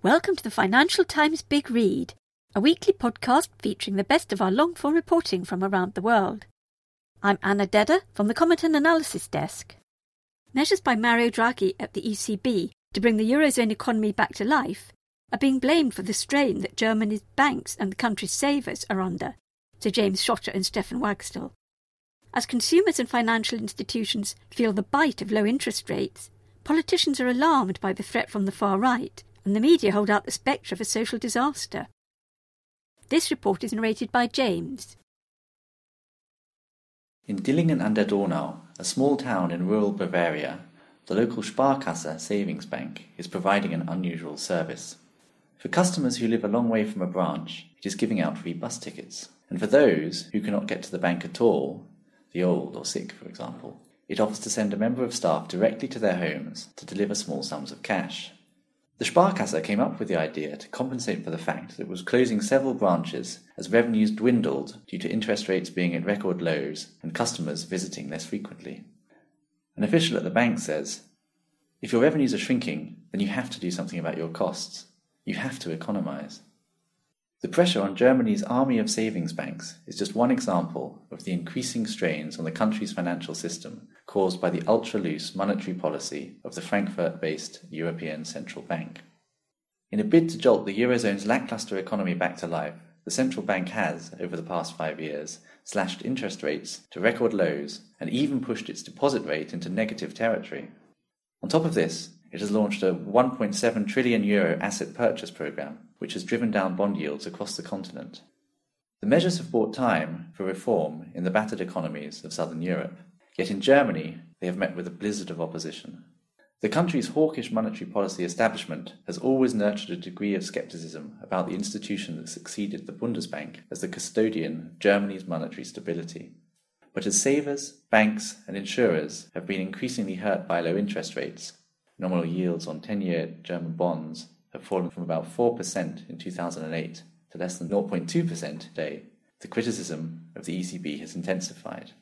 Welcome to the Financial Times Big Read, a weekly podcast featuring the best of our long form reporting from around the world. I'm Anna Dedder from the Comment and Analysis Desk. Measures by Mario Draghi at the ECB to bring the Eurozone economy back to life are being blamed for the strain that Germany's banks and the country's savers are under, Sir James Shotter and Stefan Wagstyl. As consumers and financial institutions feel the bite of low interest rates, politicians are alarmed by the threat from the far right and the media hold out the spectre of a social disaster. This report is narrated by James. In Dillingen an der Donau, a small town in rural Bavaria, the local Sparkasse savings bank is providing an unusual service. For customers who live a long way from a branch, it is giving out free bus tickets. And for those who cannot get to the bank at all, the old or sick, for example, it offers to send a member of staff directly to their homes to deliver small sums of cash. The Sparkasse came up with the idea to compensate for the fact that it was closing several branches as revenues dwindled due to interest rates being at record lows and customers visiting less frequently. An official at the bank says, If your revenues are shrinking, then you have to do something about your costs. You have to economize. The pressure on Germany's army of savings banks is just one example of the increasing strains on the country's financial system caused by the ultra loose monetary policy of the Frankfurt based European Central Bank. In a bid to jolt the Eurozone's lackluster economy back to life, the central bank has, over the past five years, slashed interest rates to record lows and even pushed its deposit rate into negative territory. On top of this, it has launched a 1.7 trillion euro asset purchase program, which has driven down bond yields across the continent. The measures have bought time for reform in the battered economies of southern Europe, yet in Germany they have met with a blizzard of opposition. The country's hawkish monetary policy establishment has always nurtured a degree of skepticism about the institution that succeeded the Bundesbank as the custodian of Germany's monetary stability. But as savers, banks, and insurers have been increasingly hurt by low interest rates, nominal yields on 10 year German bonds have fallen from about 4% in 2008 to less than 0.2% today, the criticism of the ECB has intensified.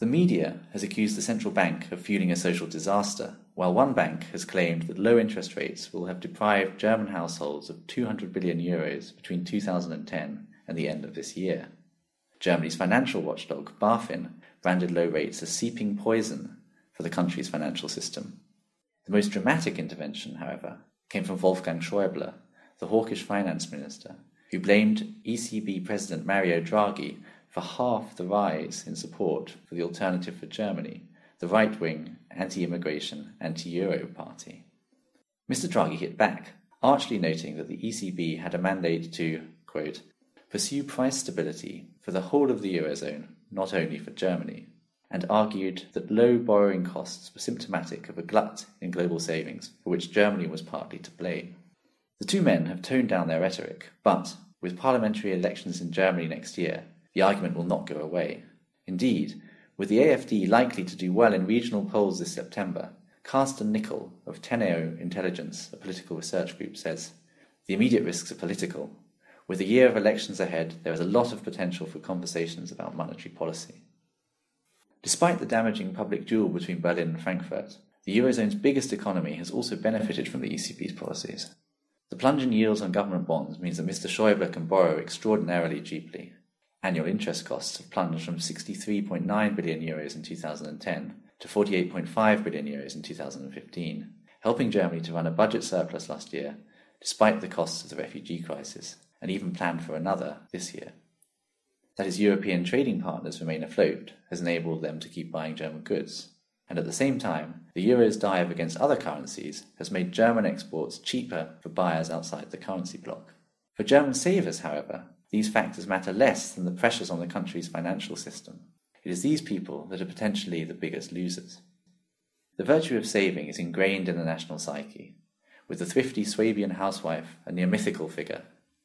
The media has accused the central bank of fueling a social disaster, while one bank has claimed that low interest rates will have deprived German households of 200 billion euros between 2010 and the end of this year. Germany's financial watchdog, BaFin, branded low rates as seeping poison for the country's financial system. The most dramatic intervention, however, came from Wolfgang Schäuble, the hawkish finance minister, who blamed ECB President Mario Draghi for half the rise in support for the Alternative for Germany, the right wing anti immigration, anti Euro party. Mr. Draghi hit back, archly noting that the ECB had a mandate to, quote, pursue price stability for the whole of the Eurozone, not only for Germany, and argued that low borrowing costs were symptomatic of a glut in global savings, for which Germany was partly to blame. The two men have toned down their rhetoric, but with parliamentary elections in Germany next year, the argument will not go away. Indeed, with the AFD likely to do well in regional polls this September, Carsten Nickel of Teneo Intelligence, a political research group, says the immediate risks are political. With a year of elections ahead, there is a lot of potential for conversations about monetary policy. Despite the damaging public duel between Berlin and Frankfurt, the Eurozone's biggest economy has also benefited from the ECB's policies. The plunge in yields on government bonds means that Mr. Schäuble can borrow extraordinarily cheaply. Annual interest costs have plunged from 63.9 billion euros in 2010 to 48.5 billion euros in 2015, helping Germany to run a budget surplus last year, despite the costs of the refugee crisis, and even planned for another this year that his European trading partners remain afloat has enabled them to keep buying German goods. And at the same time, the euro's dive against other currencies has made German exports cheaper for buyers outside the currency bloc. For German savers, however, these factors matter less than the pressures on the country's financial system. It is these people that are potentially the biggest losers. The virtue of saving is ingrained in the national psyche, with the thrifty Swabian housewife a near mythical figure.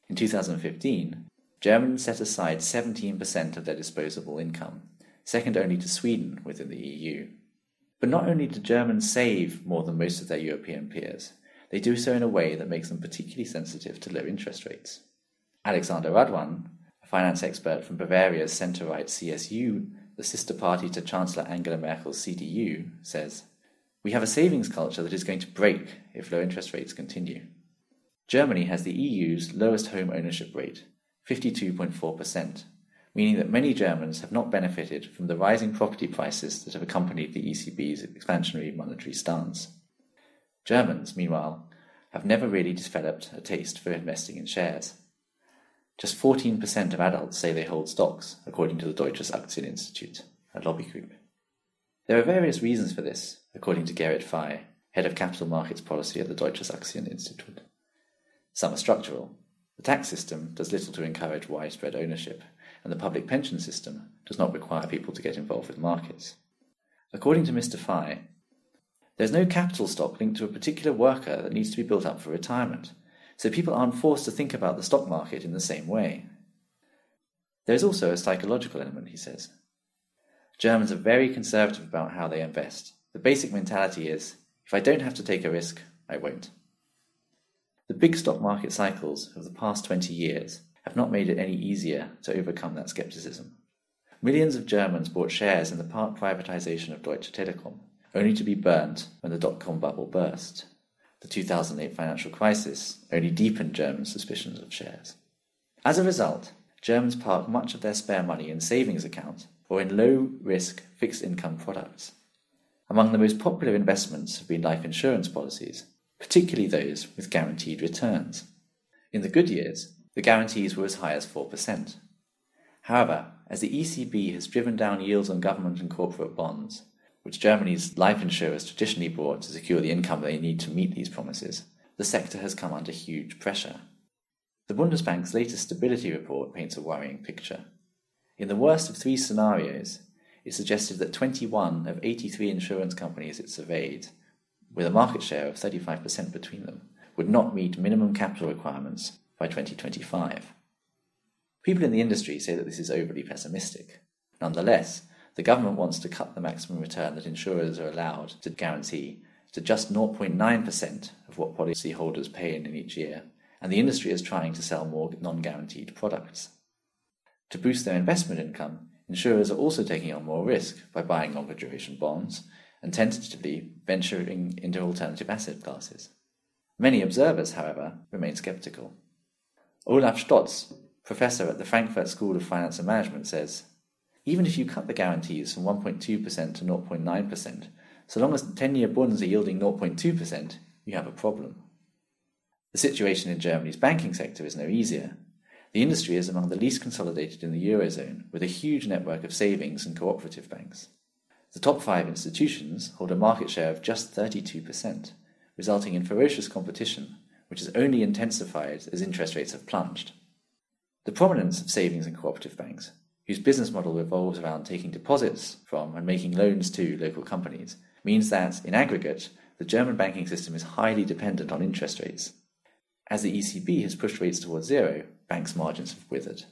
In 2015, Germans set aside 17% of their disposable income, second only to Sweden within the EU. But not only do Germans save more than most of their European peers, they do so in a way that makes them particularly sensitive to low interest rates. Alexander Radwan, a finance expert from Bavaria's centre right CSU, the sister party to Chancellor Angela Merkel's CDU, says We have a savings culture that is going to break if low interest rates continue. Germany has the EU's lowest home ownership rate, 52.4%, meaning that many Germans have not benefited from the rising property prices that have accompanied the ECB's expansionary monetary stance. Germans, meanwhile, have never really developed a taste for investing in shares. Just 14% of adults say they hold stocks, according to the Deutsches Aktieninstitut, a lobby group. There are various reasons for this, according to Gerrit Fey, head of capital markets policy at the Deutsches Aktieninstitut. Some are structural. The tax system does little to encourage widespread ownership, and the public pension system does not require people to get involved with markets. According to Mr. Fey, there's no capital stock linked to a particular worker that needs to be built up for retirement, so people aren't forced to think about the stock market in the same way. There is also a psychological element, he says. Germans are very conservative about how they invest. The basic mentality is if I don't have to take a risk, I won't. The big stock market cycles of the past 20 years have not made it any easier to overcome that skepticism. Millions of Germans bought shares in the part privatization of Deutsche Telekom, only to be burnt when the dot com bubble burst. The 2008 financial crisis only deepened Germans' suspicions of shares. As a result, Germans park much of their spare money in savings accounts or in low risk fixed income products. Among the most popular investments have been life insurance policies, particularly those with guaranteed returns. In the good years, the guarantees were as high as 4%. However, as the ECB has driven down yields on government and corporate bonds, which Germany's life insurers traditionally bought to secure the income they need to meet these promises, the sector has come under huge pressure. The Bundesbank's latest stability report paints a worrying picture. In the worst of three scenarios, it suggested that 21 of 83 insurance companies it surveyed with a market share of 35% between them, would not meet minimum capital requirements by 2025. People in the industry say that this is overly pessimistic. Nonetheless, the government wants to cut the maximum return that insurers are allowed to guarantee to just 0.9% of what policyholders pay in, each year, and the industry is trying to sell more non guaranteed products. To boost their investment income, insurers are also taking on more risk by buying longer duration bonds and tentatively venturing into alternative asset classes. Many observers, however, remain skeptical. Olaf Stotz, professor at the Frankfurt School of Finance and Management, says even if you cut the guarantees from 1.2% to 0.9%, so long as 10 year bonds are yielding 0.2%, you have a problem. The situation in Germany's banking sector is no easier. The industry is among the least consolidated in the Eurozone, with a huge network of savings and cooperative banks. The top five institutions hold a market share of just 32%, resulting in ferocious competition, which has only intensified as interest rates have plunged. The prominence of savings and cooperative banks, whose business model revolves around taking deposits from and making loans to local companies, means that, in aggregate, the German banking system is highly dependent on interest rates. As the ECB has pushed rates towards zero, banks' margins have withered.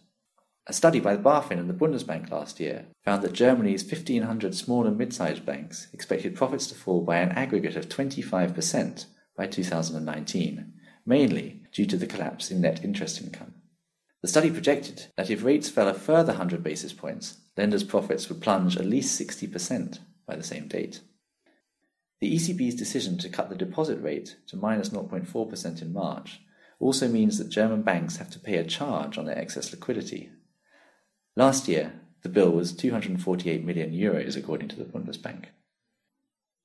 A study by the BaFin and the Bundesbank last year found that Germany's 1,500 small and mid-sized banks expected profits to fall by an aggregate of 25% by 2019, mainly due to the collapse in net interest income. The study projected that if rates fell a further 100 basis points, lenders' profits would plunge at least 60% by the same date. The ECB's decision to cut the deposit rate to minus 0.4% in March also means that German banks have to pay a charge on their excess liquidity Last year, the bill was 248 million euros, according to the Bundesbank.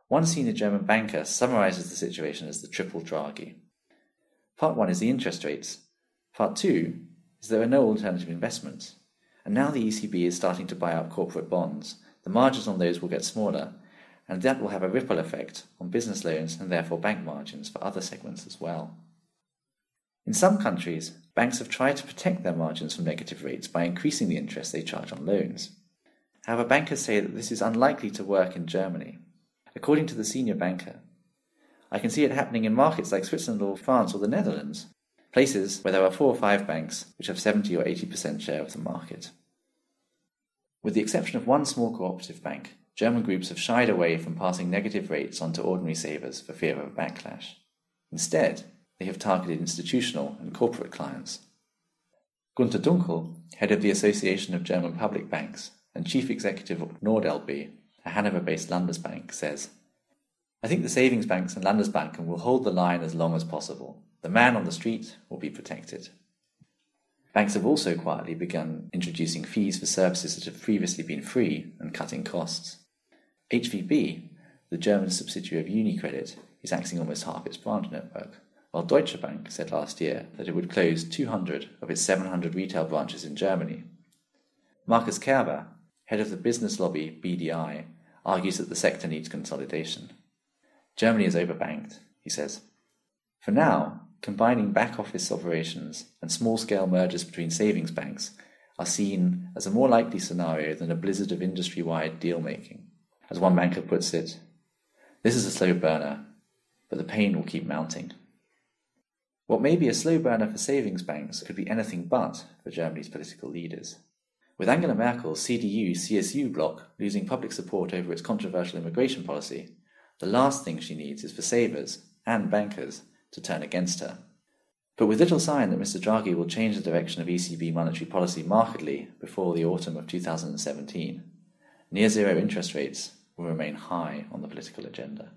One senior German banker summarizes the situation as the triple Draghi. Part one is the interest rates. Part two is there are no alternative investments. And now the ECB is starting to buy out corporate bonds. The margins on those will get smaller, and that will have a ripple effect on business loans and therefore bank margins for other segments as well. In some countries, banks have tried to protect their margins from negative rates by increasing the interest they charge on loans. However, bankers say that this is unlikely to work in Germany. According to the senior banker, I can see it happening in markets like Switzerland or France or the Netherlands, places where there are four or five banks which have 70 or 80% share of the market. With the exception of one small cooperative bank, German groups have shied away from passing negative rates onto ordinary savers for fear of a backlash. Instead, they have targeted institutional and corporate clients. Gunter Dunkel, head of the Association of German Public Banks and chief executive of NordLB, a Hanover based Landesbank, says I think the savings banks and Landesbanken will hold the line as long as possible. The man on the street will be protected. Banks have also quietly begun introducing fees for services that have previously been free and cutting costs. HVB, the German subsidiary of UniCredit, is axing almost half its branch network, while Deutsche Bank said last year that it would close 200 of its 700 retail branches in Germany. Markus Kerber, head of the business lobby BDI, argues that the sector needs consolidation. Germany is overbanked, he says. For now, combining back office operations and small scale mergers between savings banks are seen as a more likely scenario than a blizzard of industry wide deal making. As one banker puts it, this is a slow burner, but the pain will keep mounting. What may be a slow burner for savings banks could be anything but for Germany's political leaders. With Angela Merkel's CDU CSU bloc losing public support over its controversial immigration policy, the last thing she needs is for savers and bankers to turn against her. But with little sign that Mr. Draghi will change the direction of ECB monetary policy markedly before the autumn of 2017, near zero interest rates will remain high on the political agenda.